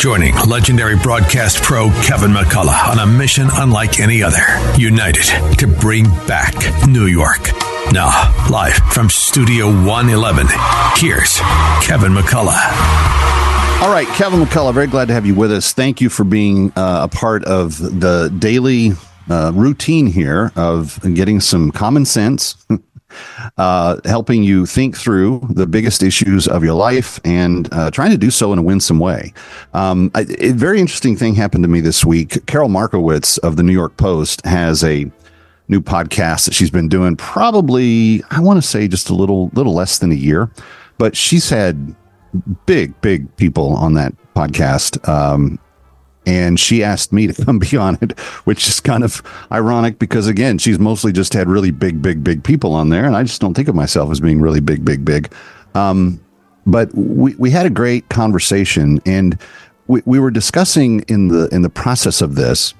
joining legendary broadcast pro Kevin McCullough on a mission unlike any other. United to bring back New York. Now, live from Studio 111, here's Kevin McCullough. All right, Kevin McCullough, very glad to have you with us. Thank you for being uh, a part of the daily uh, routine here of getting some common sense uh, helping you think through the biggest issues of your life and uh, trying to do so in a winsome way. Um, a, a, very interesting thing happened to me this week. Carol Markowitz of the New York Post has a new podcast that she's been doing probably, I want to say just a little, little less than a year, but she's had big, big people on that podcast. Um, and she asked me to come be on it, which is kind of ironic because again, she's mostly just had really big, big, big people on there, and I just don't think of myself as being really big, big, big. Um, but we we had a great conversation, and we, we were discussing in the in the process of this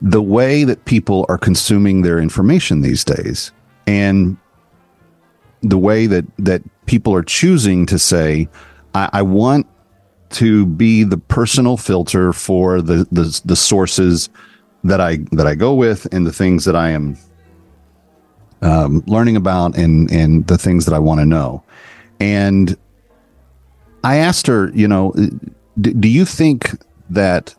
the way that people are consuming their information these days, and the way that that people are choosing to say, I, I want to be the personal filter for the, the the sources that I that I go with and the things that I am um, learning about and and the things that I want to know. And I asked her, you know, do, do you think that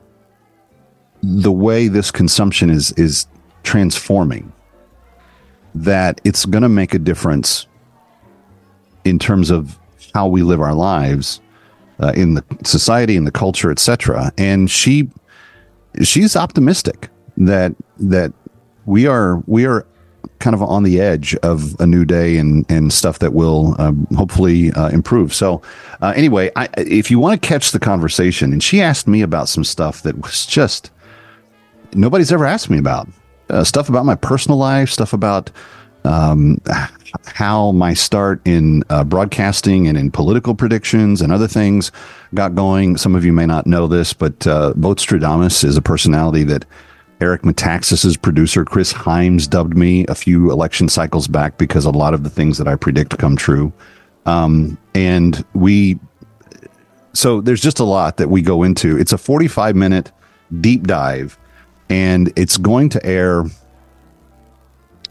the way this consumption is is transforming that it's going to make a difference in terms of how we live our lives uh, in the society and the culture, etc. And she she's optimistic that that we are we are kind of on the edge of a new day and and stuff that will um, hopefully uh, improve. So uh, anyway, I, if you want to catch the conversation, and she asked me about some stuff that was just nobody's ever asked me about uh, stuff about my personal life, stuff about um, how my start in uh, broadcasting and in political predictions and other things got going. Some of you may not know this, but uh, Stradamus is a personality that Eric Metaxas's producer Chris Himes dubbed me a few election cycles back because a lot of the things that I predict come true. Um, and we, so there's just a lot that we go into. It's a 45 minute deep dive, and it's going to air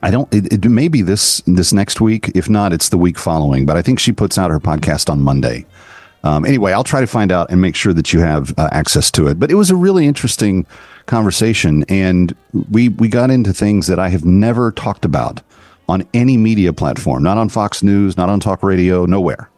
I don't. It, it, may be this this next week. If not, it's the week following. But I think she puts out her podcast on Monday. Um, anyway, I'll try to find out and make sure that you have uh, access to it. But it was a really interesting conversation, and we we got into things that I have never talked about on any media platform, not on Fox News, not on talk radio, nowhere.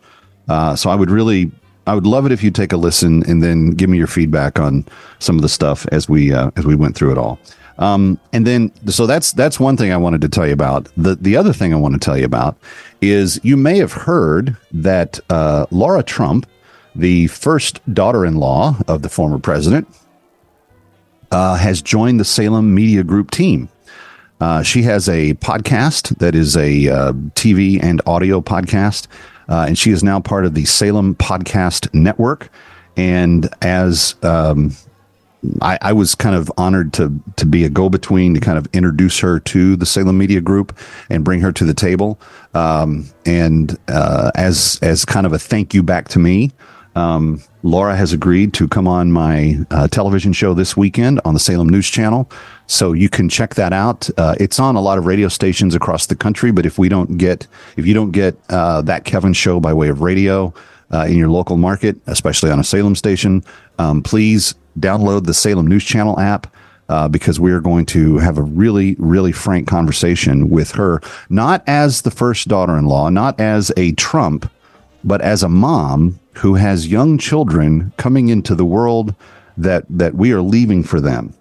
Uh, so I would really, I would love it if you take a listen and then give me your feedback on some of the stuff as we uh, as we went through it all. Um, and then, so that's that's one thing I wanted to tell you about. The the other thing I want to tell you about is you may have heard that uh, Laura Trump, the first daughter-in-law of the former president, uh, has joined the Salem Media Group team. Uh, she has a podcast that is a uh, TV and audio podcast, uh, and she is now part of the Salem Podcast Network. And as um, I, I, was kind of honored to to be a go between to kind of introduce her to the Salem Media Group and bring her to the table. Um, and uh, as as kind of a thank you back to me, um, Laura has agreed to come on my uh, television show this weekend on the Salem News Channel. So you can check that out. Uh, it's on a lot of radio stations across the country. But if we don't get if you don't get uh, that Kevin show by way of radio. Uh, in your local market, especially on a Salem station, um, please download the Salem News Channel app. Uh, because we are going to have a really, really frank conversation with her, not as the first daughter in law, not as a Trump, but as a mom who has young children coming into the world that, that we are leaving for them.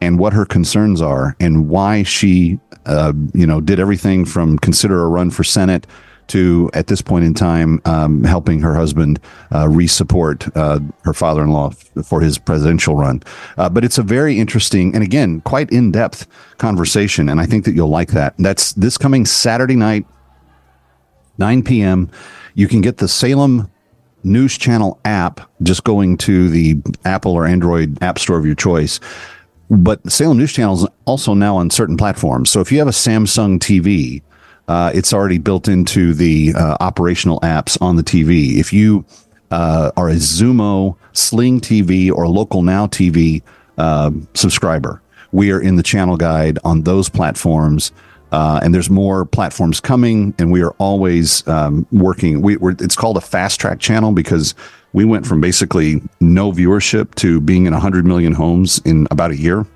and what her concerns are and why she, uh, you know, did everything from consider a run for Senate to, at this point in time, um, helping her husband uh, re-support uh, her father-in-law f- for his presidential run. Uh, but it's a very interesting and again quite in-depth conversation, and I think that you'll like that. That's this coming Saturday night, 9 p.m. You can get the Salem News Channel app just going to the Apple or Android app store of your choice. But Salem News Channel is also now on certain platforms. So if you have a Samsung TV, uh, it's already built into the uh, operational apps on the TV. If you uh, are a Xumo, Sling TV, or Local Now TV uh, subscriber, we are in the channel guide on those platforms. Uh, and there's more platforms coming, and we are always um, working. We, it's called a fast track channel because we went from basically no viewership to being in 100 million homes in about a year.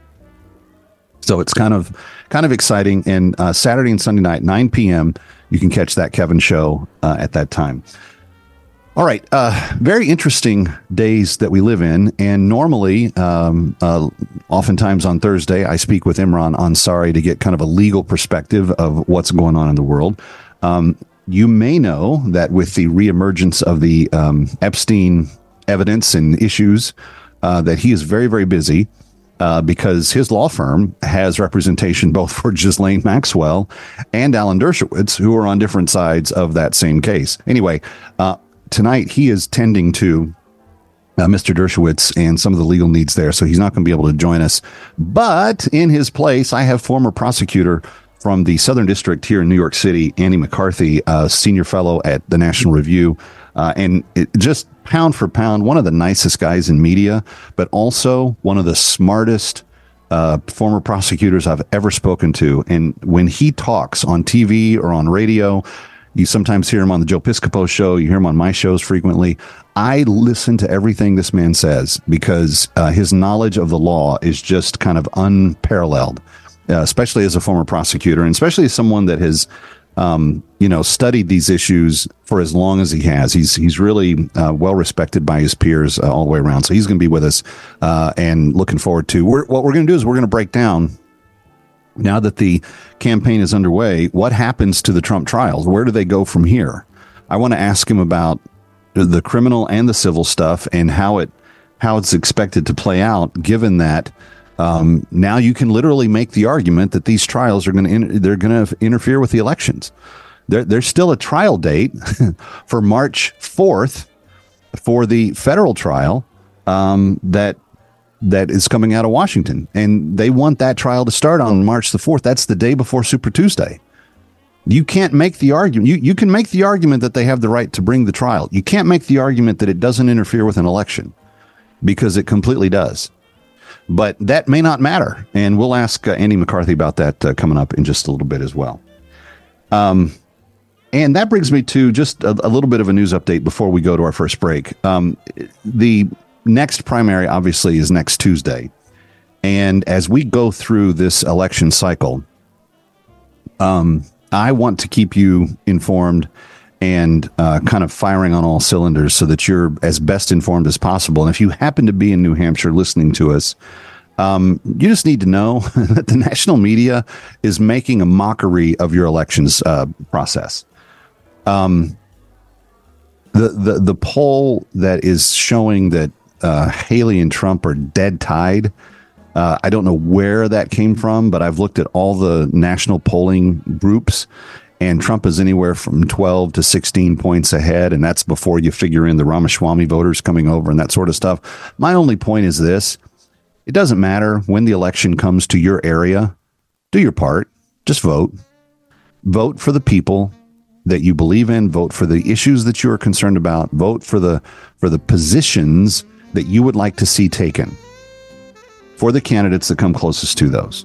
So it's kind of kind of exciting. And uh, Saturday and Sunday night, 9 p.m., you can catch that Kevin show uh, at that time. All right, uh, very interesting days that we live in, and normally, um, uh, oftentimes on Thursday, I speak with Imran Ansari to get kind of a legal perspective of what's going on in the world. Um, you may know that with the reemergence of the um, Epstein evidence and issues, uh, that he is very, very busy uh, because his law firm has representation both for Ghislaine Maxwell and Alan Dershowitz, who are on different sides of that same case. Anyway, uh, tonight he is tending to uh, Mr. Dershowitz and some of the legal needs there, so he's not going to be able to join us. But in his place, I have former prosecutor from the Southern District here in New York City, Andy McCarthy, senior fellow at the National Review, uh, and it, just pound for pound, one of the nicest guys in media, but also one of the smartest uh, former prosecutors I've ever spoken to. And when he talks on TV or on radio, you sometimes hear him on the Joe Piscopo show. You hear him on my shows frequently. I listen to everything this man says because uh, his knowledge of the law is just kind of unparalleled, uh, especially as a former prosecutor and especially as someone that has, um, you know, studied these issues for as long as he has. He's he's really uh, well respected by his peers uh, all the way around. So he's going to be with us uh, and looking forward to. We're, what we're going to do is we're going to break down now that the campaign is underway, what happens to the Trump trials? Where do they go from here? I want to ask him about the criminal and the civil stuff and how it how it's expected to play out, given that um, now you can literally make the argument that these trials are going to in, they're going to interfere with the elections. There, there's still a trial date for March 4th for the federal trial um, that that is coming out of Washington. And they want that trial to start on March the 4th. That's the day before Super Tuesday. You can't make the argument. You, you can make the argument that they have the right to bring the trial. You can't make the argument that it doesn't interfere with an election because it completely does. But that may not matter. And we'll ask uh, Andy McCarthy about that uh, coming up in just a little bit as well. Um, and that brings me to just a, a, little bit of a news update before we go to our first break. Um, the next primary, obviously, is next Tuesday. And as we go through this election cycle, um, I want to keep you informed and uh, kind of firing on all cylinders so that you're as best informed as possible. And if you happen to be in New Hampshire listening to us, um, you just need to know that the national media is making a mockery of your elections uh, process. Um, the, the the poll that is showing that uh, Haley and Trump are dead tied. Uh, I don't know where that came from, but I've looked at all the national polling groups, and Trump is anywhere from 12 to 16 points ahead. And that's before you figure in the Ramaswamy voters coming over and that sort of stuff. My only point is this it doesn't matter when the election comes to your area, do your part, just vote. Vote for the people that you believe in, vote for the issues that you are concerned about, vote for the for the positions that you would like to see taken for the candidates that come closest to those.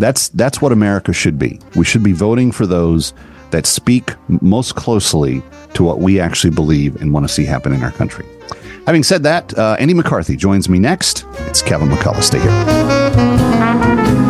That's that's what America should be. We should be voting for those that speak most closely to what we actually believe and want to see happen in our country. Having said that, uh, Andy McCarthy joins me next. It's Kevin McCullough. Stay here.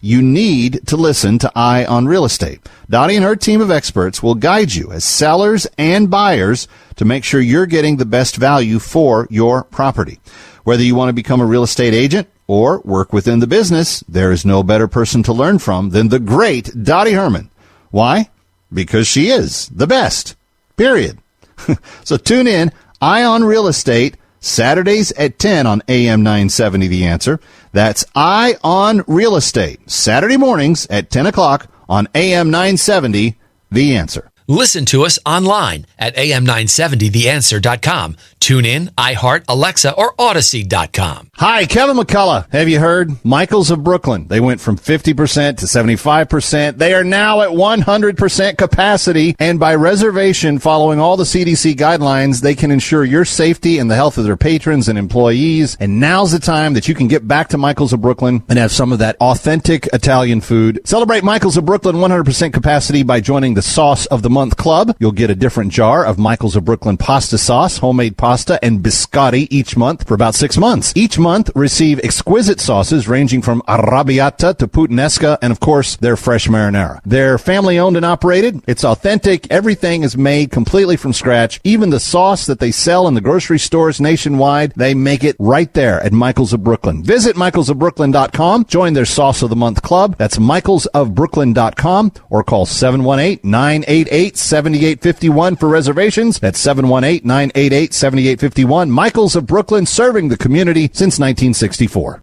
you need to listen to Eye on Real Estate. Dottie and her team of experts will guide you as sellers and buyers to make sure you're getting the best value for your property. Whether you want to become a real estate agent or work within the business, there is no better person to learn from than the great Dottie Herman. Why? Because she is the best. Period. so tune in, Eye on Real Estate, Saturdays at 10 on AM 970 The Answer. That's Eye on Real Estate. Saturday mornings at 10 o'clock on AM 970 The Answer. Listen to us online at am970theanswer.com. Tune in, iHeart, Alexa, or Audacy.com. Hi, Kevin McCullough. Have you heard? Michaels of Brooklyn. They went from 50% to 75%. They are now at 100% capacity. And by reservation, following all the CDC guidelines, they can ensure your safety and the health of their patrons and employees. And now's the time that you can get back to Michaels of Brooklyn and have some of that authentic Italian food. Celebrate Michaels of Brooklyn 100% capacity by joining the Sauce of the Month Club. You'll get a different jar of Michaels of Brooklyn pasta sauce, homemade pasta, and biscotti each month for about six months. Each month, receive exquisite sauces ranging from arrabbiata to puttanesca, and of course, their fresh marinara. They're family owned and operated. It's authentic. Everything is made completely from scratch. Even the sauce that they sell in the grocery stores nationwide, they make it right there at Michaels of Brooklyn. Visit michaelsofbrooklyn.com. Join their Sauce of the Month Club. That's michaelsofbrooklyn.com or call 718 988 7851 for reservations. That's 718 988 7851. Michaels of Brooklyn serving the community since 1964.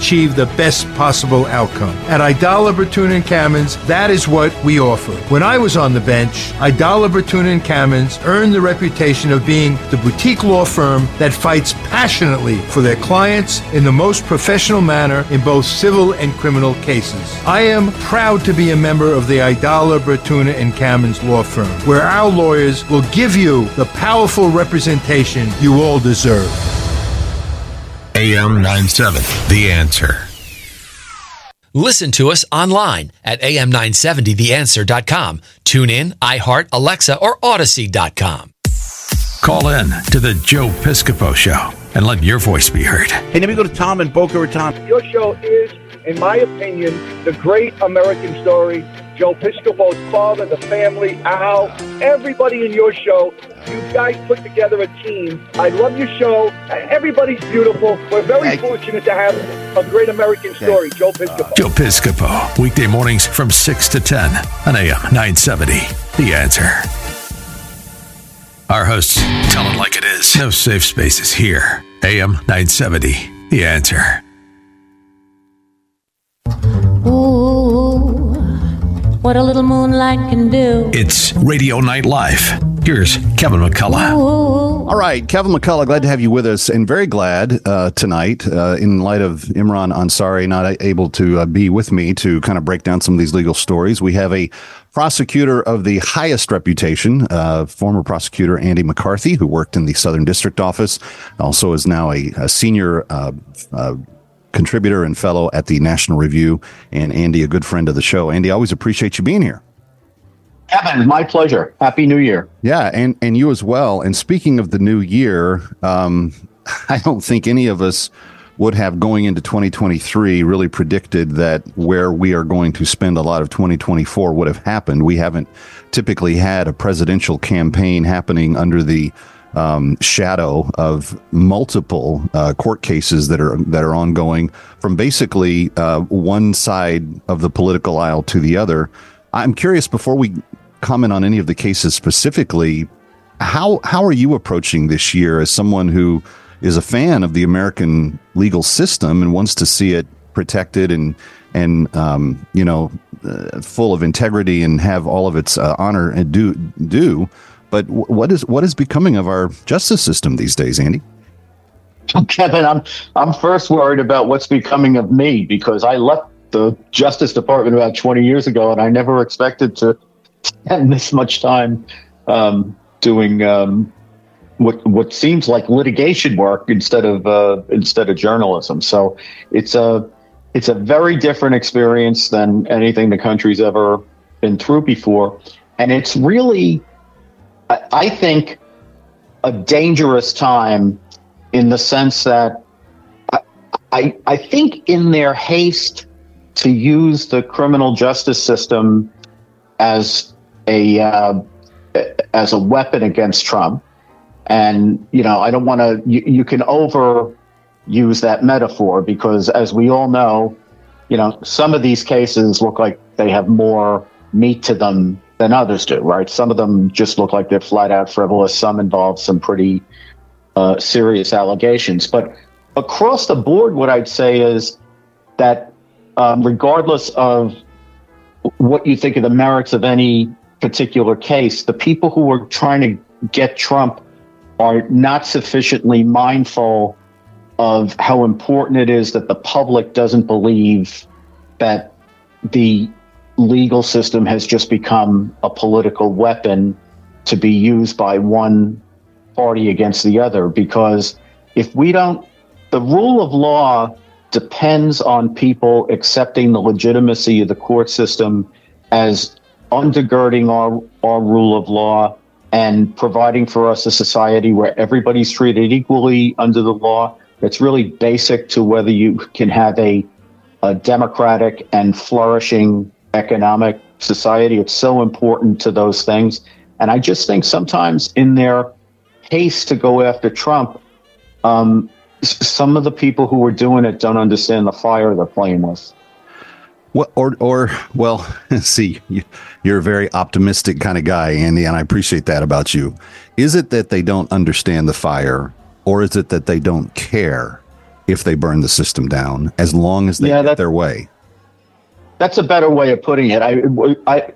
achieve the best possible outcome. At Aidala, Bertuna and Kamins, that is what we offer. When I was on the bench, Aidala, Bertuna and Kamins earned the reputation of being the boutique law firm that fights passionately for their clients in the most professional manner in both civil and criminal cases. I am proud to be a member of the Aidala, Bertuna and Kamins law firm, where our lawyers will give you the powerful representation you all deserve. AM 97, The Answer. Listen to us online at am970theanswer.com. Tune in, iHeart, Alexa, or Audacy.com. Call in to the Joe Piscopo Show and let your voice be heard. Hey, let me go to Tom and Boca Raton. Your show is, in my opinion, the great American story. Joe Piscopo's father, the family, Al, everybody in your show. You guys put together a team. I love your show. Everybody's beautiful. We're very Thank you. fortunate to have a great American story, Joe Piscopo. Joe Piscopo, weekday mornings from 6 to 10 on AM 970. The Answer. Our hosts tell it like it is. No safe spaces here. AM 970. The Answer. Ooh, what a little moonlight can do. It's Radio Night Live. Here's Kevin McCullough. Ooh. All right, Kevin McCullough, glad to have you with us, and very glad uh, tonight, uh, in light of Imran Ansari not able to uh, be with me to kind of break down some of these legal stories. We have a prosecutor of the highest reputation, uh, former prosecutor Andy McCarthy, who worked in the Southern District Office, also is now a, a senior. Uh, uh, Contributor and fellow at the National Review, and Andy, a good friend of the show. Andy, always appreciate you being here. Kevin, my pleasure. Happy New Year. Yeah, and and you as well. And speaking of the new year, um, I don't think any of us would have going into 2023 really predicted that where we are going to spend a lot of 2024 would have happened. We haven't typically had a presidential campaign happening under the um, shadow of multiple uh, court cases that are that are ongoing from basically uh, one side of the political aisle to the other. I'm curious before we comment on any of the cases specifically, how how are you approaching this year as someone who is a fan of the American legal system and wants to see it protected and and um, you know uh, full of integrity and have all of its uh, honor and do do. But what is what is becoming of our justice system these days, Andy? Kevin, I'm I'm first worried about what's becoming of me because I left the Justice Department about 20 years ago, and I never expected to spend this much time um, doing um, what what seems like litigation work instead of uh, instead of journalism. So it's a it's a very different experience than anything the country's ever been through before, and it's really, I, think, a dangerous time in the sense that I, I, I think in their haste to use the criminal justice system as a uh, as a weapon against Trump, and you know I don't want to. You, you can over use that metaphor because, as we all know, you know some of these cases look like they have more meat to them than others do. Right? Some of them just look like they're flat out frivolous. Some involve some pretty uh, serious allegations. But across the board, what I'd say is that um, regardless of what you think of the merits of any particular case, the people who are trying to get Trump are not sufficiently mindful of how important it is that the public doesn't believe that the legal system has just become a political weapon to be used by one party against the other because if we don't, the rule of law depends on people accepting the legitimacy of the court system as undergirding our, our rule of law and providing for us a society where everybody's treated equally under the law. It's really basic to whether you can have a, a democratic and flourishing economic society. It's so important to those things. And I just think sometimes in their haste to go after Trump, um, some of the people who were doing it don't understand the fire they're playing with. Well, or, or, well, see, you're a very optimistic kind of guy, Andy, and I appreciate that about you. Is it that they don't understand the fire, or is it that they don't care if they burn the system down as long as they yeah, get their way? That's a better way of putting it. I, I,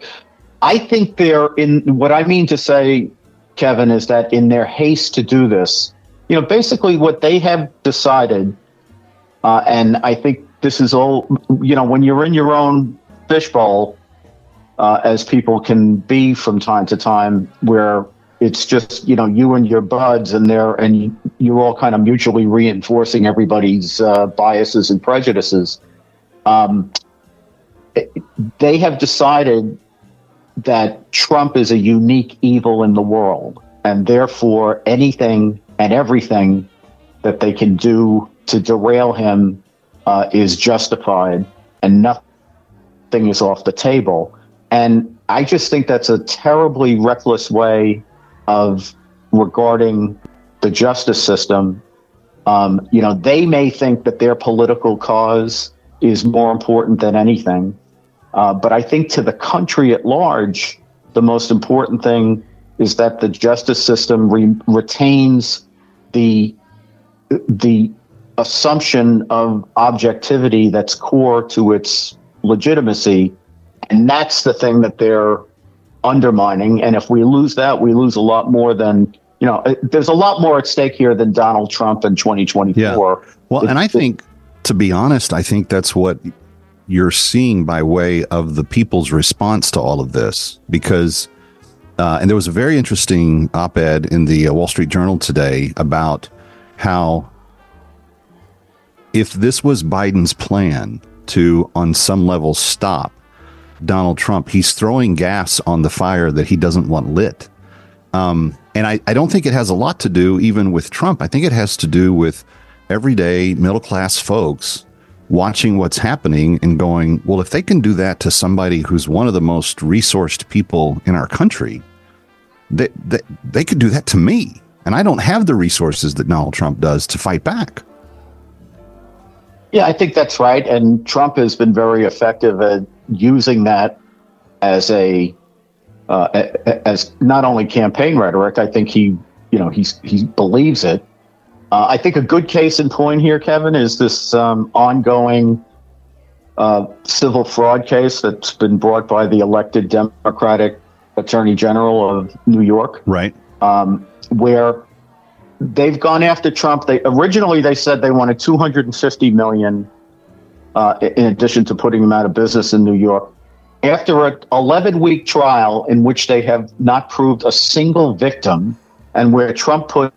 I think they're in what I mean to say Kevin, is that in their haste to do this, you know, basically what they have decided, uh, and I think this is all, you know, when you're in your own fishbowl, uh, as people can be from time to time, where it's just you know you and your buds and they're and you're all kind of mutually reinforcing everybody's uh, biases and prejudices. Um, they have decided that Trump is a unique evil in the world, and therefore anything and everything that they can do to derail him uh, is justified, and nothing is off the table. And I just think that's a terribly reckless way of regarding the justice system. Um, you know, they may think that their political cause is more important than anything. Uh, but I think to the country at large, the most important thing is that the justice system re- retains the the assumption of objectivity that's core to its legitimacy, and that's the thing that they're undermining. And if we lose that, we lose a lot more than you know. There's a lot more at stake here than Donald Trump in 2024. Yeah. Well, and I think, to be honest, I think that's what you're seeing by way of the people's response to all of this. Because uh, and there was a very interesting op-ed in the uh, wall street journal today about how if this was biden's plan to on some level stop donald trump he's throwing gas on the fire that he doesn't want lit. Um, and I, I don't think it has a lot to do even with trump. I think it has to do with everyday middle class folks watching what's happening and going, well, if they can do that to somebody who's one of the most resourced people in our country, they, they, they could do that to me. And I don't have the resources that Donald Trump does to fight back. Yeah, I think that's right. And Trump has been very effective at using that as a uh, as not only campaign rhetoric. I think he, you know, he's he believes it. Uh, I think a good case in point here, Kevin, is this um, ongoing uh, civil fraud case that's been brought by the elected Democratic Attorney General of New York. Right. Um, where they've gone after Trump. They originally they said they wanted 250 million uh, in addition to putting him out of business in New York. After an 11 week trial in which they have not proved a single victim, and where Trump put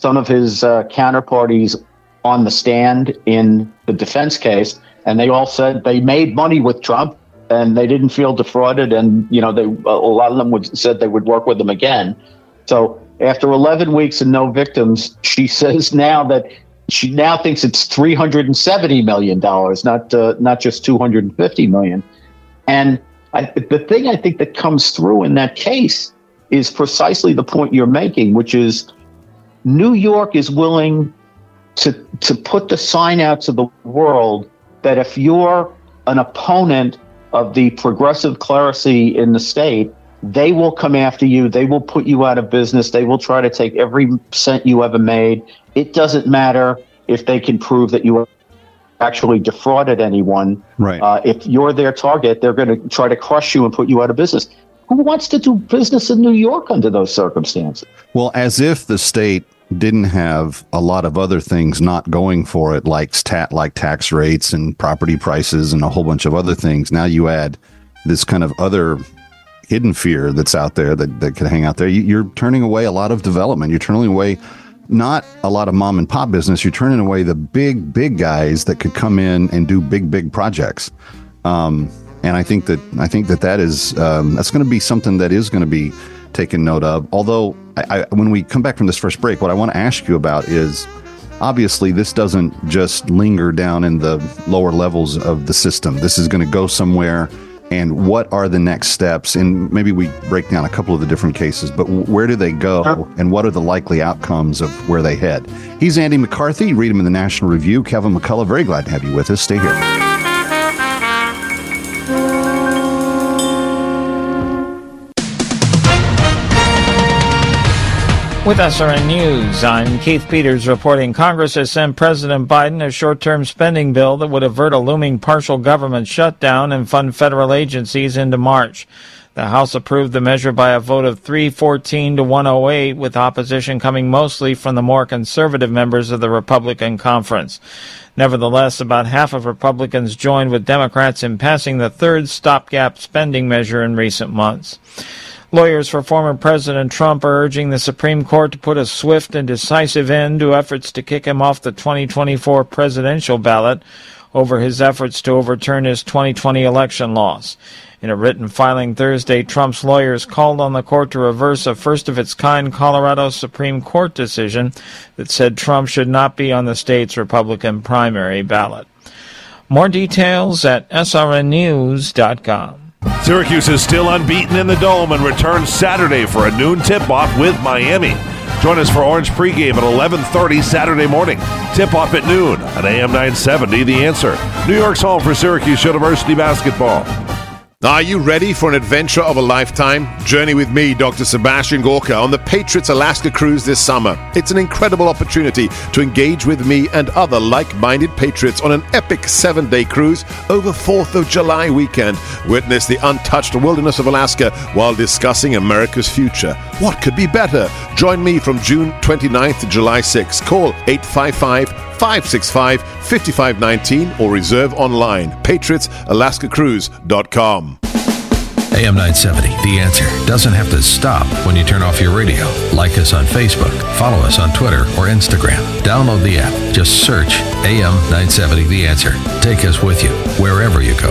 some of his uh, counterparties on the stand in the defense case, and they all said they made money with Trump and they didn't feel defrauded, and you know they a lot of them would said they would work with him again. So after 11 weeks and no victims, she says now that she now thinks it's 370 million dollars, not uh, not just 250 million. And I, the thing I think that comes through in that case is precisely the point you're making, which is New York is willing to to put the sign out to the world that if you're an opponent of the progressive clerisy in the state, they will come after you. They will put you out of business. They will try to take every cent you ever made. It doesn't matter if they can prove that you actually defrauded anyone. Right. Uh, if you're their target, they're going to try to crush you and put you out of business. Who wants to do business in New York under those circumstances? Well, as if the state didn't have a lot of other things not going for it, like stat, like tax rates and property prices and a whole bunch of other things. Now you add this kind of other hidden fear that's out there that, that could hang out there. You, you're turning away a lot of development. You're turning away not a lot of mom and pop business. You're turning away the big, big guys that could come in and do big, big projects. Um, and I think that I think that that is um, that's going to be something that is going to be taken note of. Although, I, I, when we come back from this first break, what I want to ask you about is obviously this doesn't just linger down in the lower levels of the system. This is going to go somewhere. And what are the next steps? And maybe we break down a couple of the different cases, but where do they go and what are the likely outcomes of where they head? He's Andy McCarthy. Read him in the National Review. Kevin McCullough, very glad to have you with us. Stay here. With SRN News, I'm Keith Peters reporting Congress has sent President Biden a short term spending bill that would avert a looming partial government shutdown and fund federal agencies into March. The House approved the measure by a vote of 314 to 108, with opposition coming mostly from the more conservative members of the Republican conference. Nevertheless, about half of Republicans joined with Democrats in passing the third stopgap spending measure in recent months. Lawyers for former President Trump are urging the Supreme Court to put a swift and decisive end to efforts to kick him off the 2024 presidential ballot over his efforts to overturn his 2020 election loss. In a written filing Thursday, Trump's lawyers called on the court to reverse a first of its kind Colorado Supreme Court decision that said Trump should not be on the state's Republican primary ballot. More details at srnnews.com. Syracuse is still unbeaten in the Dome and returns Saturday for a noon tip-off with Miami. Join us for Orange pregame at 11:30 Saturday morning. Tip-off at noon at AM 970. The Answer. New York's home for Syracuse University basketball. Are you ready for an adventure of a lifetime? Journey with me, Dr. Sebastian Gorka, on the Patriots Alaska cruise this summer. It's an incredible opportunity to engage with me and other like minded patriots on an epic seven day cruise over 4th of July weekend. Witness the untouched wilderness of Alaska while discussing America's future. What could be better? Join me from June 29th to July 6th. Call 855 565 5519 or reserve online. PatriotsAlaskaCruise.com. AM 970, The Answer, doesn't have to stop when you turn off your radio. Like us on Facebook, follow us on Twitter or Instagram. Download the app. Just search AM 970, The Answer. Take us with you wherever you go.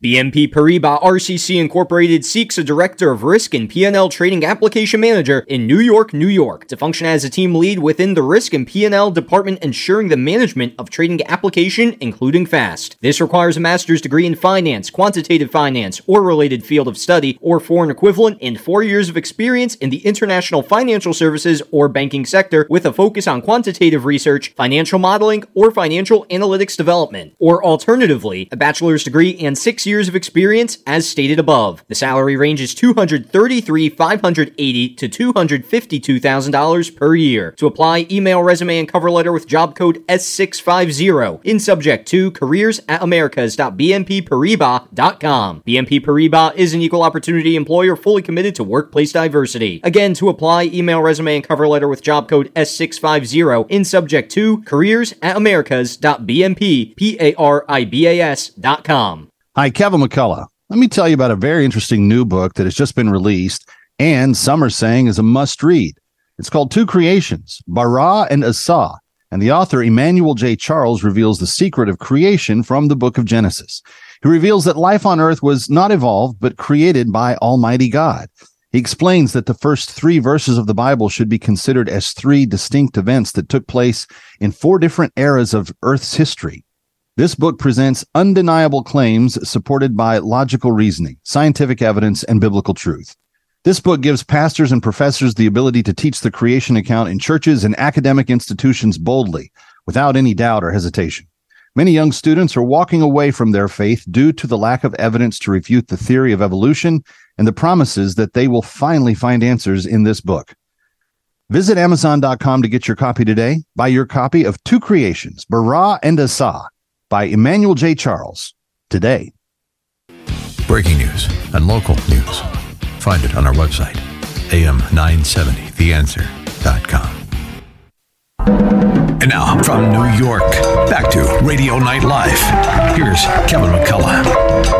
BNP Paribas RCC Incorporated seeks a director of risk and P&L trading application manager in New York, New York, to function as a team lead within the risk and P&L department ensuring the management of trading application including FAST. This requires a master's degree in finance, quantitative finance, or related field of study or foreign equivalent and 4 years of experience in the international financial services or banking sector with a focus on quantitative research, financial modeling, or financial analytics development or alternatively, a bachelor's degree and six years of experience as stated above. The salary range is $233,580 to $252,000 per year. To apply, email resume and cover letter with job code S650 in subject to careers at americas.bnpparibas.com. BNP Paribas is an equal opportunity employer fully committed to workplace diversity. Again, to apply, email resume and cover letter with job code S650 in subject to careers at americas.bnp P-A-R-I-B-A-S dot com. Hi, Kevin McCullough. Let me tell you about a very interesting new book that has just been released and some are saying is a must read. It's called Two Creations, Bara and Asa, and the author Emmanuel J. Charles reveals the secret of creation from the book of Genesis. He reveals that life on earth was not evolved, but created by Almighty God. He explains that the first three verses of the Bible should be considered as three distinct events that took place in four different eras of Earth's history. This book presents undeniable claims supported by logical reasoning, scientific evidence, and biblical truth. This book gives pastors and professors the ability to teach the creation account in churches and academic institutions boldly, without any doubt or hesitation. Many young students are walking away from their faith due to the lack of evidence to refute the theory of evolution and the promises that they will finally find answers in this book. Visit Amazon.com to get your copy today. Buy your copy of Two Creations, Bara and Asa by Emmanuel J. Charles today. Breaking news and local news. Find it on our website, am970theanswer.com. And now from New York, back to Radio Night Live. Here's Kevin McCullough.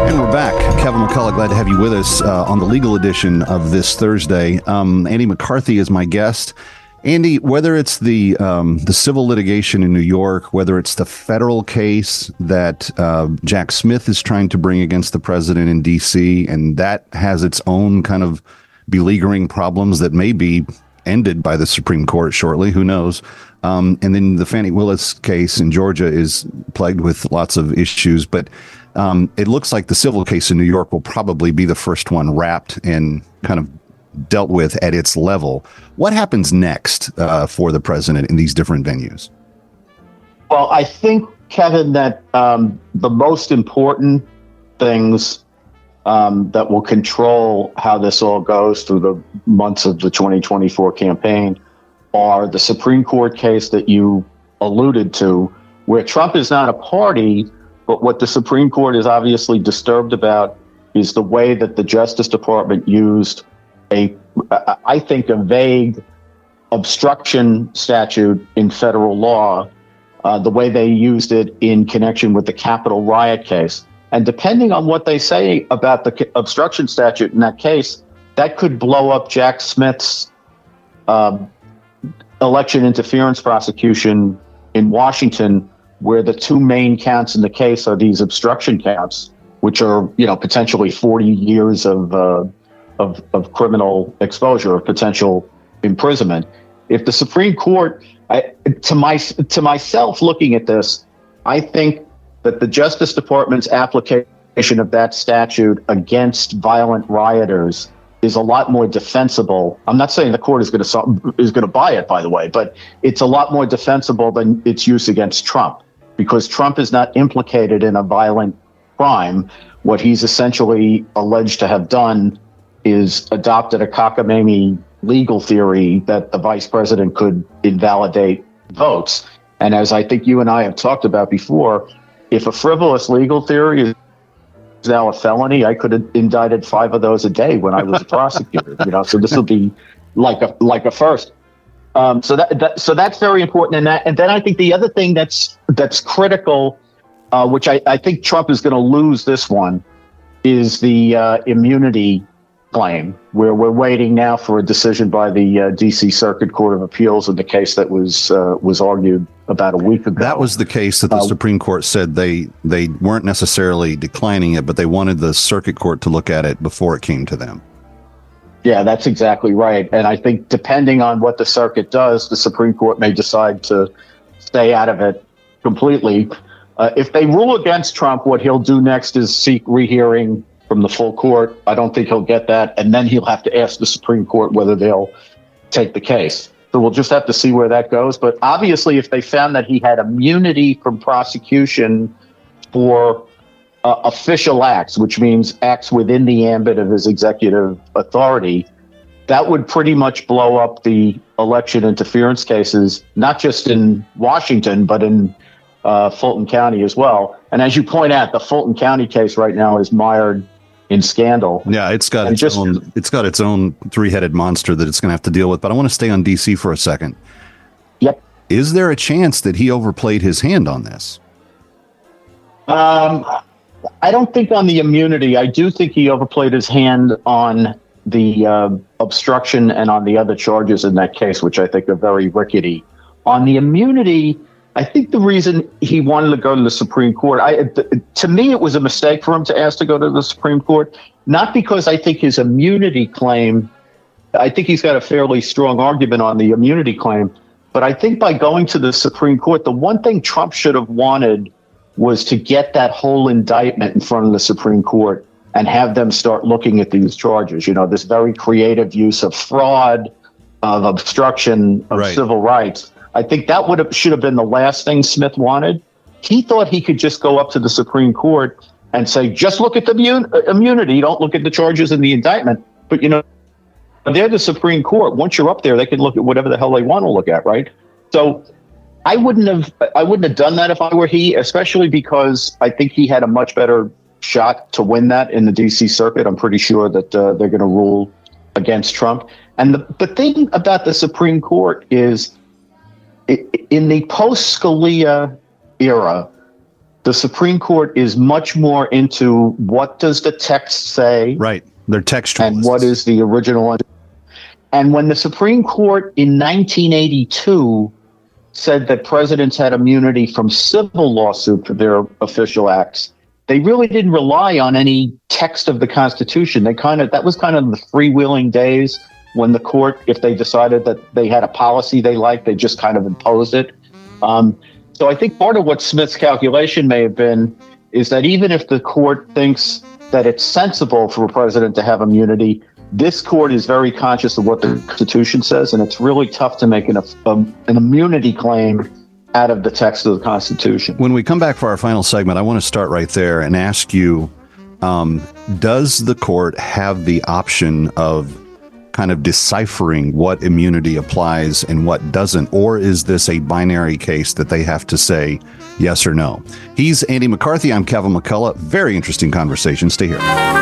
And we're back. Kevin McCullough, glad to have you with us uh, on the legal edition of this Thursday. Um, Andy McCarthy is my guest. Andy, whether it's the um, the civil litigation in New York, whether it's the federal case that uh, Jack Smith is trying to bring against the president in D.C., and that has its own kind of beleaguering problems that may be ended by the Supreme Court shortly. Who knows? Um, and then the Fani Willis case in Georgia is plagued with lots of issues, but um, it looks like the civil case in New York will probably be the first one wrapped and kind of dealt with at its level. What happens next uh, for the president in these different venues? Well, I think, Kevin, that um, the most important things um, that will control how this all goes through the months of the 2024 campaign are the Supreme Court case that you alluded to, where Trump is not a party, but what the Supreme Court is obviously disturbed about is the way that the Justice Department used a, I think, a vague obstruction statute in federal law, uh, the way they used it in connection with the Capitol riot case. And depending on what they say about the obstruction statute in that case, that could blow up Jack Smith's um, election interference prosecution in Washington, where the two main counts in the case are these obstruction counts, which are you know potentially 40 years of uh, of, of criminal exposure, or potential imprisonment. If the Supreme Court, I, to my to myself looking at this, I think that the Justice Department's application of that statute against violent rioters is a lot more defensible. I'm not saying the court is going to is going to buy it, by the way, but it's a lot more defensible than its use against Trump because Trump is not implicated in a violent crime. What he's essentially alleged to have done is adopted a cockamamie legal theory that the vice president could invalidate votes. And as I think you and I have talked about before, if a frivolous legal theory is now a felony, I could have indicted five of those a day when I was a prosecutor. You know, so this will be like a like a first. Um, so that, that, so that's very important. And that and then I think the other thing that's that's critical, uh, which I, I think Trump is going to lose this one, is the uh, immunity claim, where we're waiting now for a decision by the uh, D.C. Circuit Court of Appeals in the case that was uh, was argued about a week ago. That was the case that the Uh, Supreme Court said they they weren't necessarily declining it, but they wanted the circuit court to look at it before it came to them. Yeah, that's exactly right. And I think depending on what the circuit does, the Supreme Court may decide to stay out of it completely. Uh, if they rule against Trump, what he'll do next is seek rehearing from the full court. I don't think he'll get that. And then he'll have to ask the Supreme Court whether they'll take the case. So we'll just have to see where that goes. But obviously, if they found that he had immunity from prosecution for uh, official acts, which means acts within the ambit of his executive authority, that would pretty much blow up the election interference cases, not just in Washington, but in uh, Fulton County as well. And as you point out, the Fulton County case right now is mired in scandal. Yeah, it's got its just- own it's got its own three-headed monster that it's going to have to deal with. But I want to stay on DC for a second. Yep. Is there a chance that he overplayed his hand on this? Um, I don't think on the immunity. I do think he overplayed his hand on the uh, obstruction and on the other charges in that case, which I think are very rickety. On the immunity, I think the reason he wanted to go to the Supreme Court, I, th- to me, it was a mistake for him to ask to go to the Supreme Court, not because I think his immunity claim, I think he's got a fairly strong argument on the immunity claim, but I think by going to the Supreme Court, the one thing Trump should have wanted was to get that whole indictment in front of the Supreme Court and have them start looking at these charges. You know, this very creative use of fraud, of obstruction of Right. civil rights. I think that would have should have been the last thing Smith wanted. He thought he could just go up to the Supreme Court and say, just look at the immun- immunity, don't look at the charges in the indictment. But you know, they're the Supreme Court. Once you're up there, they can look at whatever the hell they want to look at, right? So I wouldn't have I wouldn't have done that if I were he, especially because I think he had a much better shot to win that in the DC circuit. I'm pretty sure that uh, they're going to rule against Trump. And the, the thing about the Supreme Court is in the post Scalia era, the Supreme Court is much more into what does the text say? Right. They're textual. And what is the original? And when the Supreme Court in 1982 said that presidents had immunity from civil lawsuit for their official acts, they really didn't rely on any text of the Constitution. They kind of that was kind of the freewheeling days when the court, if they decided that they had a policy they liked, they just kind of imposed it. Um, so I think part of what Smith's calculation may have been is that even if the court thinks that it's sensible for a president to have immunity, this court is very conscious of what the Constitution says, and it's really tough to make an, an immunity claim out of the text of the Constitution. When we come back for our final segment, I want to start right there and ask you um, Does the court have the option of kind of deciphering what immunity applies and what doesn't? Or is this a binary case that they have to say yes or no? He's Andy McCarthy. I'm Kevin McCullough. Very interesting conversation. Stay here.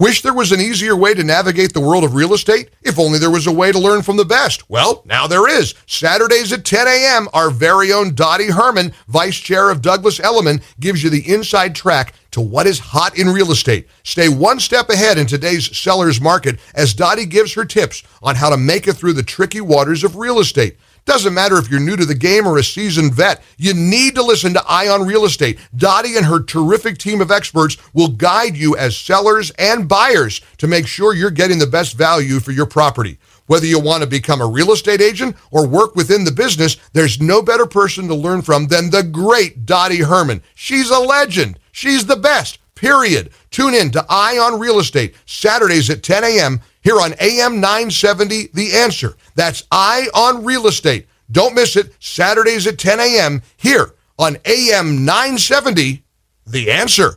Wish there was an easier way to navigate the world of real estate? If only there was a way to learn from the best. Well, now there is. Saturdays at 10 a.m., our very own Dottie Herman, Vice Chair of Douglas Elliman, gives you the inside track to what is hot in real estate. Stay one step ahead in today's seller's market as Dottie gives her tips on how to make it through the tricky waters of real estate. Doesn't matter if you're new to the game or a seasoned vet, you need to listen to Ion Real Estate. Dottie and her terrific team of experts will guide you as sellers and buyers to make sure you're getting the best value for your property. Whether you want to become a real estate agent or work within the business, there's no better person to learn from than the great Dottie Herman. She's a legend. She's the best. Period. Tune in to Ion Real Estate Saturdays at 10 a.m. here on AM 970 The Answer. That's I on Real Estate. Don't miss it. Saturdays at 10 a.m. here on AM 970 The Answer.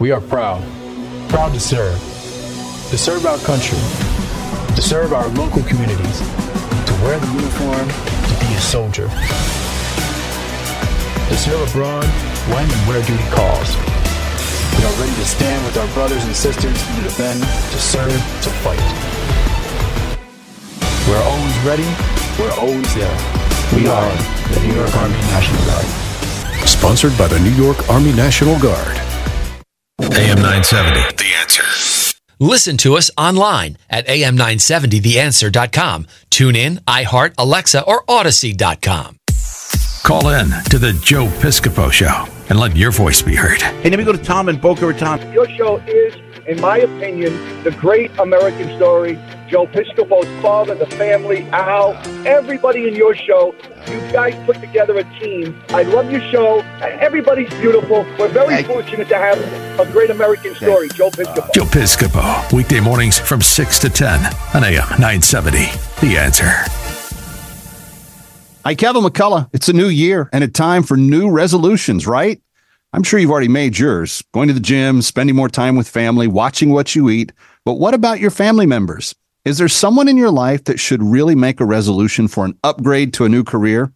We are proud, proud to serve, to serve our country, to serve our local communities, to wear the uniform, to be a soldier, to serve abroad when and where duty calls. We are ready to stand with our brothers and sisters to defend, to serve, to fight. We're always ready, we're always there. We are the New York Army National Guard. Sponsored by the New York Army National Guard. AM 970, The Answer. Listen to us online at am970theanswer.com. Tune in, iHeart, Alexa, or Audacy.com. Call in to the Joe Piscopo Show and let your voice be heard. Hey, let me go to Tom and Boca Raton. Your show is, in my opinion, the great American story. Joe Piscopo's father, the family, Al, everybody in your show. You guys put together a team. I love your show. Everybody's beautiful. We're very fortunate to have a great American story, Joe Piscopo. Joe Piscopo, weekday mornings from 6 to 10 on AM 970. The Answer. Hi, Kevin McCullough. It's a new year and a time for new resolutions, right? I'm sure you've already made yours going to the gym, spending more time with family, watching what you eat. But what about your family members? Is there someone in your life that should really make a resolution for an upgrade to a new career?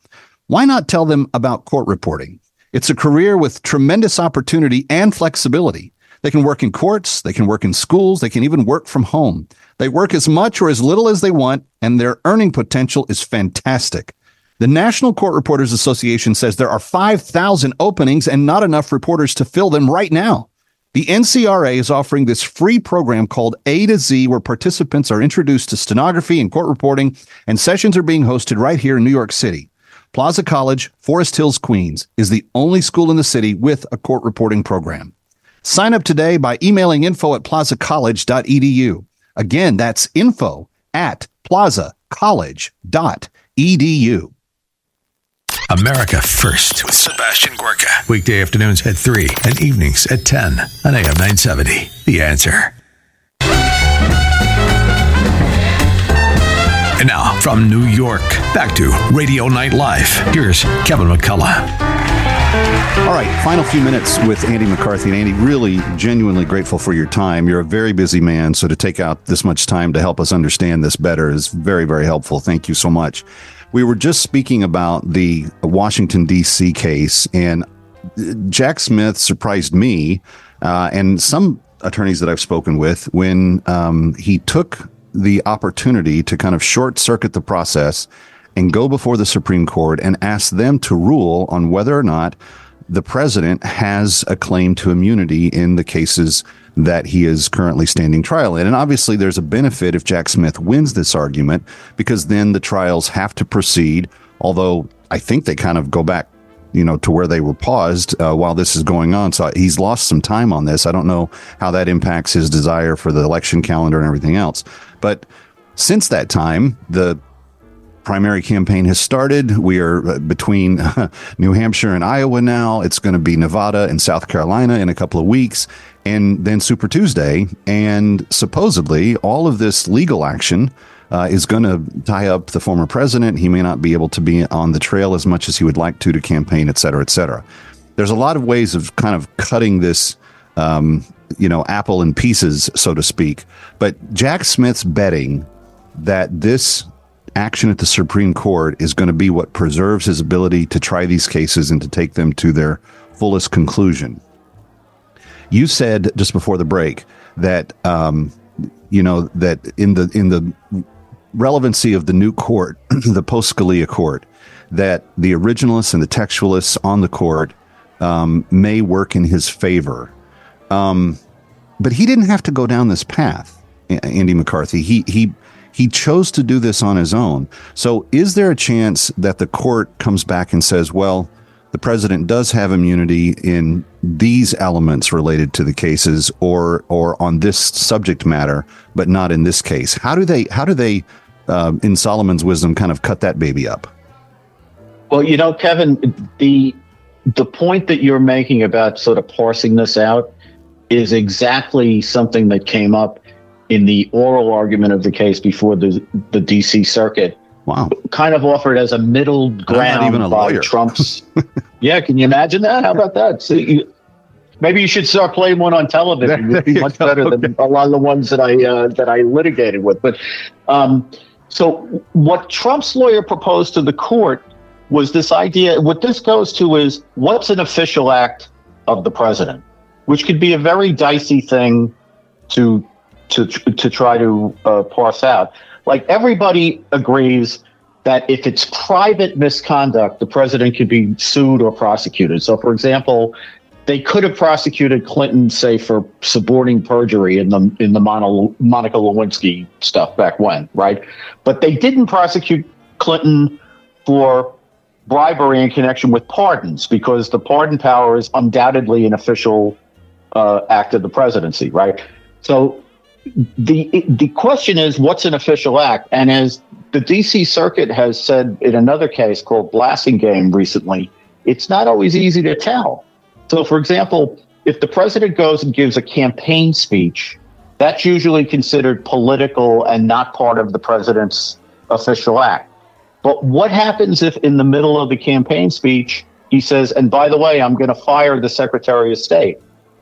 Why not tell them about court reporting? It's a career with tremendous opportunity and flexibility. They can work in courts, they can work in schools, they can even work from home. They work as much or as little as they want, and their earning potential is fantastic. The National Court Reporters Association says there are 5,000 openings and not enough reporters to fill them right now. The NCRA is offering this free program called A to Z, where participants are introduced to stenography and court reporting, and sessions are being hosted right here in New York City. Plaza College, Forest Hills, Queens, is the only school in the city with a court reporting program. Sign up today by emailing info at plazacollege.edu. Again, that's info at plazacollege.edu. America First with Sebastian Gorka. Weekday afternoons at 3 and evenings at 10 on AM 970. The Answer. And now, from New York, back to Radio Night Live. Here's Kevin McCullough. All right, final few minutes with Andy McCarthy. And Andy, really genuinely grateful for your time. You're a very busy man, so to take out this much time to help us understand this better is very, very helpful. Thank you so much. We were just speaking about the Washington, D.C. case, and Jack Smith surprised me uh, and some attorneys that I've spoken with when um, he took the opportunity to kind of short circuit the process and go before the Supreme Court and ask them to rule on whether or not the president has a claim to immunity in the cases that he is currently standing trial in. And obviously, there's a benefit if Jack Smith wins this argument because then the trials have to proceed. Although I think they kind of go back, you know, to where they were paused uh, while this is going on. So he's lost some time on this. I don't know how that impacts his desire for the election calendar and everything else. But since that time, the primary campaign has started. We are uh, between New Hampshire and Iowa now. It's going to be Nevada and South Carolina in a couple of weeks, and then Super Tuesday. And supposedly, all of this legal action uh, is going to tie up the former president. He may not be able to be on the trail as much as he would like to to campaign, et cetera, et cetera. There's a lot of ways of kind of cutting this. Um, you know, apple in pieces, so to speak. But Jack Smith's betting that this action at the Supreme Court is going to be what preserves his ability to try these cases and to take them to their fullest conclusion. You said just before the break that um, you know that in the in the relevancy of the new court, the post Scalia court, that the originalists and the textualists on the court um, may work in his favor. Um, but he didn't have to go down this path, Andy McCarthy. He he he chose to do this on his own. So, is there a chance that the court comes back and says, "Well, the president does have immunity in these elements related to the cases or or on this subject matter, but not in this case. How do they how do they uh, in Solomon's wisdom kind of cut that baby up? Well, you know, Kevin, the the point that you're making about sort of parsing this out is exactly something that came up in the oral argument of the case before the the DC Circuit. Wow. Kind of offered as a middle ground even a by lawyer. Trump's. yeah, can you imagine that? How about that? So you, maybe you should start playing one on television. It'd be much better than a lot of the ones that I uh, that I litigated with. But um, so what Trump's lawyer proposed to the court was this idea. What this goes to is what's an official act of the president, which could be a very dicey thing to to to try to uh, parse out. Like everybody agrees that if it's private misconduct, the president could be sued or prosecuted. So, for example, they could have prosecuted Clinton, say, for suborning perjury in the in the Mono, Monica Lewinsky stuff back when, right? But they didn't prosecute Clinton for bribery in connection with pardons because the pardon power is undoubtedly an official uh, act of the presidency, right? So the the question is, what's an official act? And as the D.C. Circuit has said in another case called Blassingame recently, it's not always easy to tell. So, for example, if the president goes and gives a campaign speech, that's usually considered political and not part of the president's official act. But what happens if in the middle of the campaign speech he says, and by the way, I'm going to fire the Secretary of State?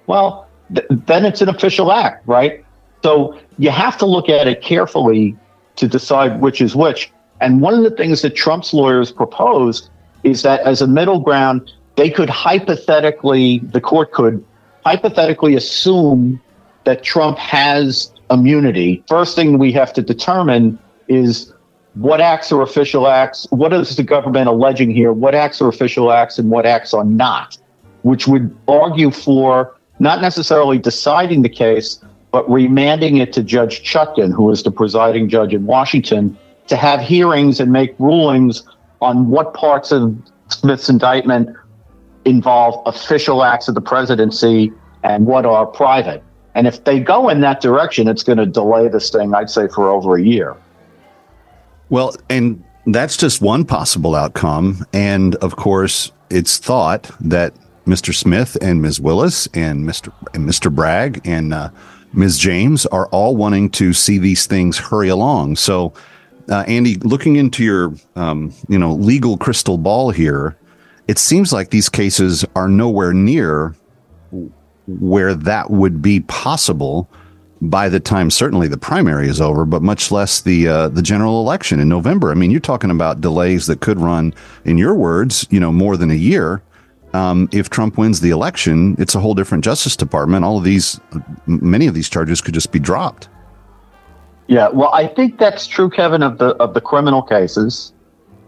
Well, th- then it's an official act, right? So you have to look at it carefully to decide which is which. And one of the things that Trump's lawyers proposed is that as a middle ground, they could hypothetically, the court could hypothetically assume that Trump has immunity. First thing we have to determine is what acts are official acts, what is the government alleging here, what acts are official acts and what acts are not, which would argue for not necessarily deciding the case, but remanding it to Judge Chutkan, who is the presiding judge in Washington, to have hearings and make rulings on what parts of Smith's indictment involve official acts of the presidency and what are private. And if they go in that direction, it's going to delay this thing, I'd say, for over a year. Well, and that's just one possible outcome. And of course, it's thought that Mr. Smith and Ms. Willis and Mr. and Mr. Bragg and uh, Ms. James are all wanting to see these things hurry along. So, uh, Andy, looking into your um, you know legal crystal ball here, it seems like these cases are nowhere near where that would be possible by the time certainly the primary is over, but much less the uh, the general election in November. I mean, you're talking about delays that could run, in your words, you know, more than a year. Um, if Trump wins the election, it's a whole different Justice Department. All of these, many of these charges could just be dropped. Yeah, well, I think that's true, Kevin, of the of the criminal cases.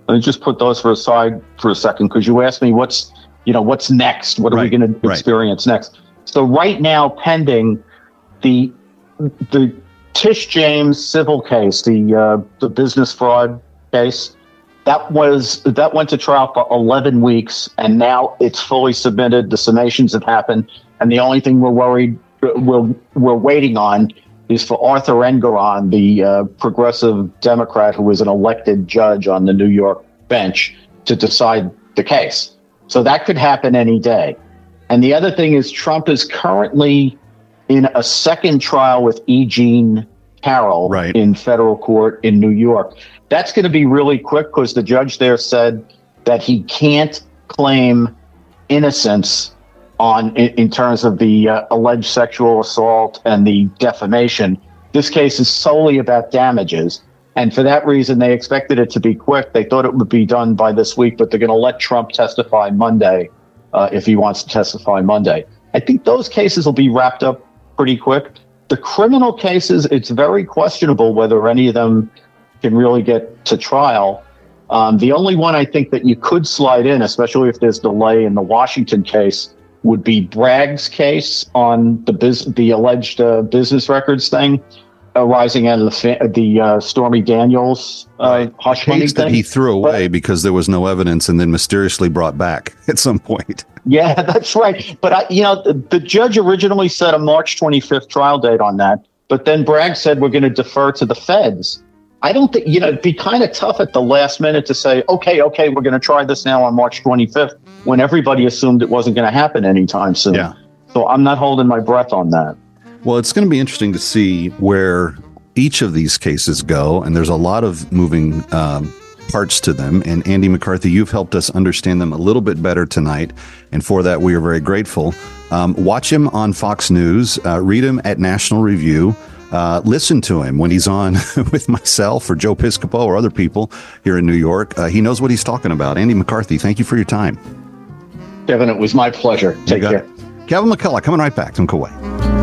Let me just put those for aside for a second because you asked me what's you know what's next. What are we going to experience next? So right now, pending the the Tish James civil case, the uh, the business fraud case, that was that went to trial for 11 weeks, and now it's fully submitted. The summations have happened, and the only thing we're worried we're we're waiting on is for Arthur Engoron, the uh, progressive Democrat who is an elected judge on the New York bench, to decide the case. So that could happen any day. And the other thing is, Trump is currently in a second trial with E. Jean Carroll right. in federal court in New York. That's going to be really quick because the judge there said that he can't claim innocence on in, in terms of the uh, alleged sexual assault and the defamation. This case is solely about damages. And for that reason, they expected it to be quick. They thought it would be done by this week, but they're going to let Trump testify Monday uh, if he wants to testify Monday. I think those cases will be wrapped up pretty quick. The criminal cases, it's very questionable whether any of them can really get to trial. Um, the only one I think that you could slide in, especially if there's delay in the Washington case, would be Bragg's case on the biz- the alleged uh, business records thing. arising out of the fa- the uh, Stormy Daniels uh, hush money Case that he threw away because there was no evidence and then mysteriously brought back at some point. Yeah, that's right. But I, you know, the, the judge originally set a March 25th trial date on that, but then Bragg said we're going to defer to the feds. I don't think you know it'd be kind of tough at the last minute to say, okay, okay, we're going to try this now on March 25th when everybody assumed it wasn't going to happen anytime soon. Yeah. So I'm not holding my breath on that. Well, it's going to be interesting to see where each of these cases go, and there's a lot of moving um, parts to them. And Andy McCarthy, you've helped us understand them a little bit better tonight, and for that we are very grateful. Um, watch him on Fox News, uh, read him at National Review. Uh, listen to him when he's on with myself or Joe Piscopo or other people here in New York. Uh, he knows what he's talking about. Andy McCarthy, thank you for your time. Kevin, it was my pleasure. Take care. it. Kevin McCullough coming right back. Don't go away.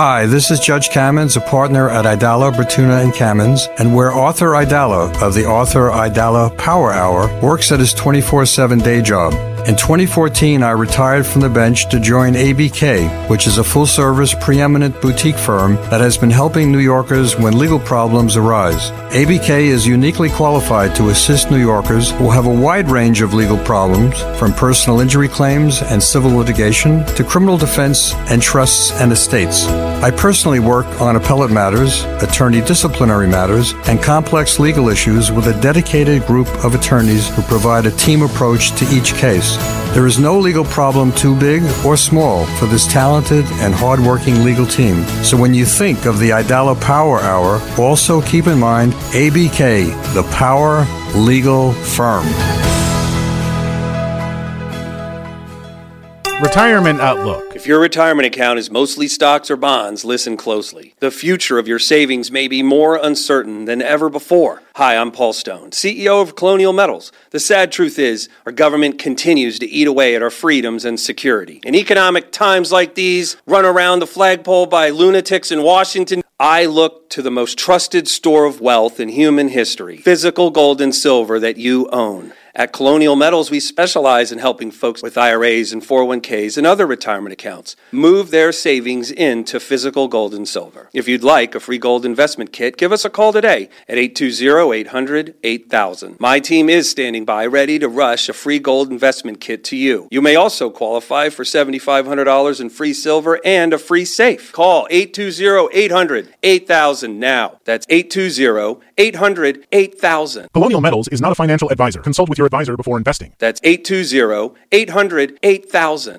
Hi, this is Judge Kamins, a partner at Aidala, Bertuna, and Kamins, and where Arthur Aidala of the Arthur Aidala Power Hour works at his 24 7 day job. In 2014, I retired from the bench to join ABK, which is a full service, preeminent boutique firm that has been helping New Yorkers when legal problems arise. ABK is uniquely qualified to assist New Yorkers who have a wide range of legal problems, from personal injury claims and civil litigation to criminal defense and trusts and estates. I personally work on appellate matters, attorney disciplinary matters, and complex legal issues with a dedicated group of attorneys who provide a team approach to each case. There is no legal problem too big or small for this talented and hardworking legal team. So when you think of the Aidala Power Hour, also keep in mind ABK, the Power Legal Firm. Retirement Outlook. If your retirement account is mostly stocks or bonds, listen closely. The future of your savings may be more uncertain than ever before. Hi, I'm Paul Stone, CEO of Colonial Metals. The sad truth is, our government continues to eat away at our freedoms and security. In economic times like these, run around the flagpole by lunatics in Washington, I look to the most trusted store of wealth in human history physical gold and silver that you own. At Colonial Metals, we specialize in helping folks with IRAs and 401ks and other retirement accounts move their savings into physical gold and silver. If you'd like a free gold investment kit, give us a call today at 820-800-8000. My team is standing by ready to rush a free gold investment kit to you. You may also qualify for $7,500 in free silver and a free safe. Call 820-800-8000 now. That's 820-800-8000. Colonial Metals is not a financial advisor. Consult with your advisor before investing. That's 820-800-8000.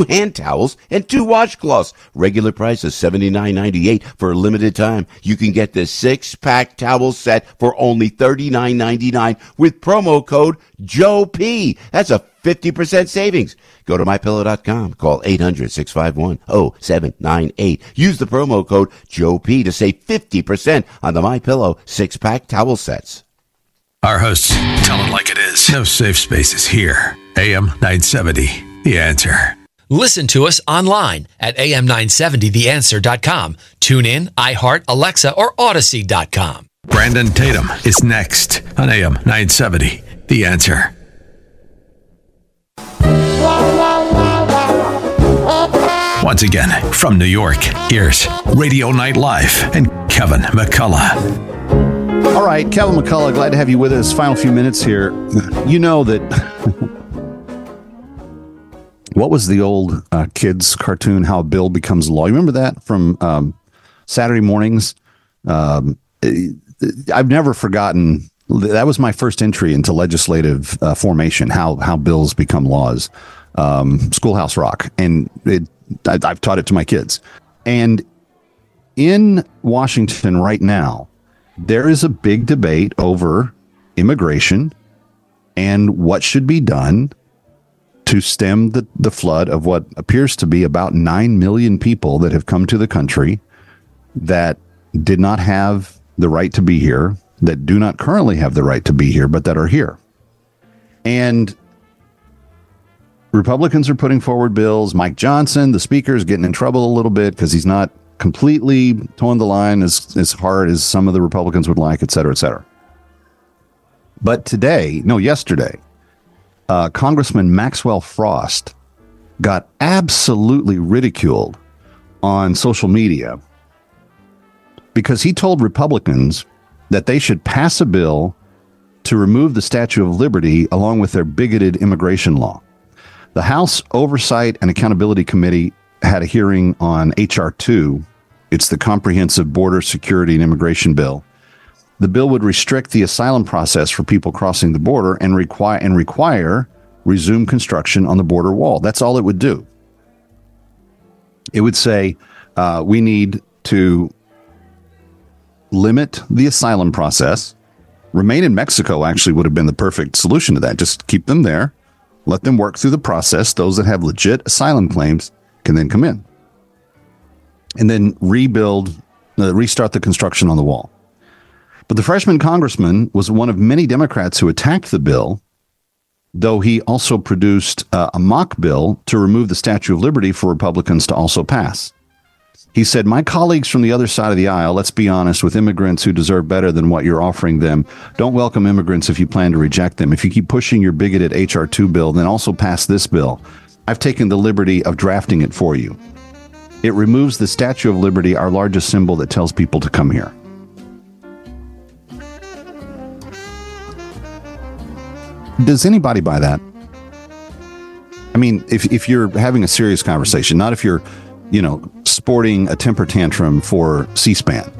hand towels, and two washcloths. Regular price is $79.98 for a limited time. You can get this six-pack towel set for only $39.99 with promo code Joe P. That's a 50% savings. Go to mypillow.com. Call 800-651-0798. Use the promo code Joe P to save 50% on the MyPillow six-pack towel sets. Our hosts tell it like it is. No safe spaces here. AM 970, The Answer. Listen to us online at am970theanswer.com. Tune in, iHeart, Alexa, or Audacy.com. Brandon Tatum is next on AM 970, The Answer. Once again, from New York, here's Radio Night Live and Kevin McCullough. All right, Kevin McCullough, glad to have you with us. Final few minutes here. You know that. what was the old uh, kids cartoon? How Bill becomes law. You remember that from um, Saturday mornings? Um, I've never forgotten. That was my first entry into legislative uh, formation. How how bills become laws. Um, Schoolhouse Rock, and it, I, I've taught it to my kids. And in Washington right now, there is a big debate over immigration and what should be done to stem the, the flood of what appears to be about 9 million people that have come to the country that did not have the right to be here, that do not currently have the right to be here, but that are here. And Republicans are putting forward bills. Mike Johnson, the speaker, is getting in trouble a little bit because he's not completely towing the line as, as hard as some of the Republicans would like, et cetera, et cetera. But today, no, yesterday, uh, Congressman Maxwell Frost got absolutely ridiculed on social media because he told Republicans that they should pass a bill to remove the Statue of Liberty along with their bigoted immigration law. The House Oversight and Accountability Committee had a hearing on H.R. 2. It's the Comprehensive Border Security and Immigration Bill. The bill would restrict the asylum process for people crossing the border and require and require resume construction on the border wall. That's all it would do. It would say uh, we need to limit the asylum process. Remain in Mexico actually would have been the perfect solution to that. Just keep them there, let them work through the process. Those that have legit asylum claims can then come in. And then rebuild, uh, restart the construction on the wall. But the freshman congressman was one of many Democrats who attacked the bill, though he also produced uh, a mock bill to remove the Statue of Liberty for Republicans to also pass. He said, My colleagues from the other side of the aisle, let's be honest, with immigrants who deserve better than what you're offering them, don't welcome immigrants if you plan to reject them. If you keep pushing your bigoted H.R. 2 bill, then also pass this bill. I've taken the liberty of drafting it for you. It removes the Statue of Liberty, our largest symbol that tells people to come here. Does anybody buy that? I mean, if, if you're having a serious conversation, not if you're, you know, sporting a temper tantrum for C SPAN.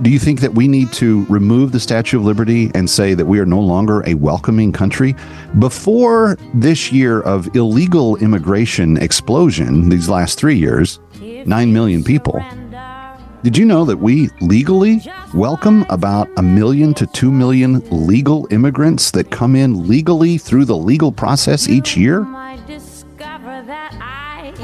Do you think that we need to remove the Statue of Liberty and say that we are no longer a welcoming country? Before this year of illegal immigration explosion, these last three years, 9 million people, did you know that we legally welcome about a million to two million legal immigrants that come in legally through the legal process each year?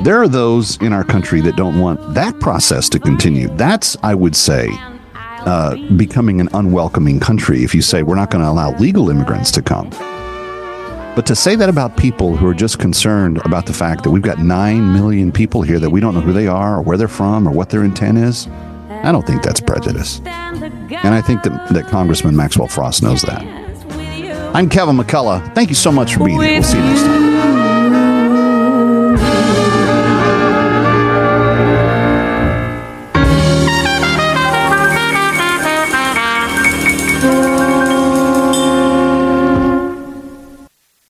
There are those in our country that don't want that process to continue. That's, I would say, uh, becoming an unwelcoming country if you say we're not going to allow legal immigrants to come. But to say that about people who are just concerned about the fact that we've got 9 million people here that we don't know who they are or where they're from or what their intent is, I don't think that's prejudice. And I think that, that Congressman Maxwell Frost knows that. I'm Kevin McCullough. Thank you so much for being here. We'll see you next time.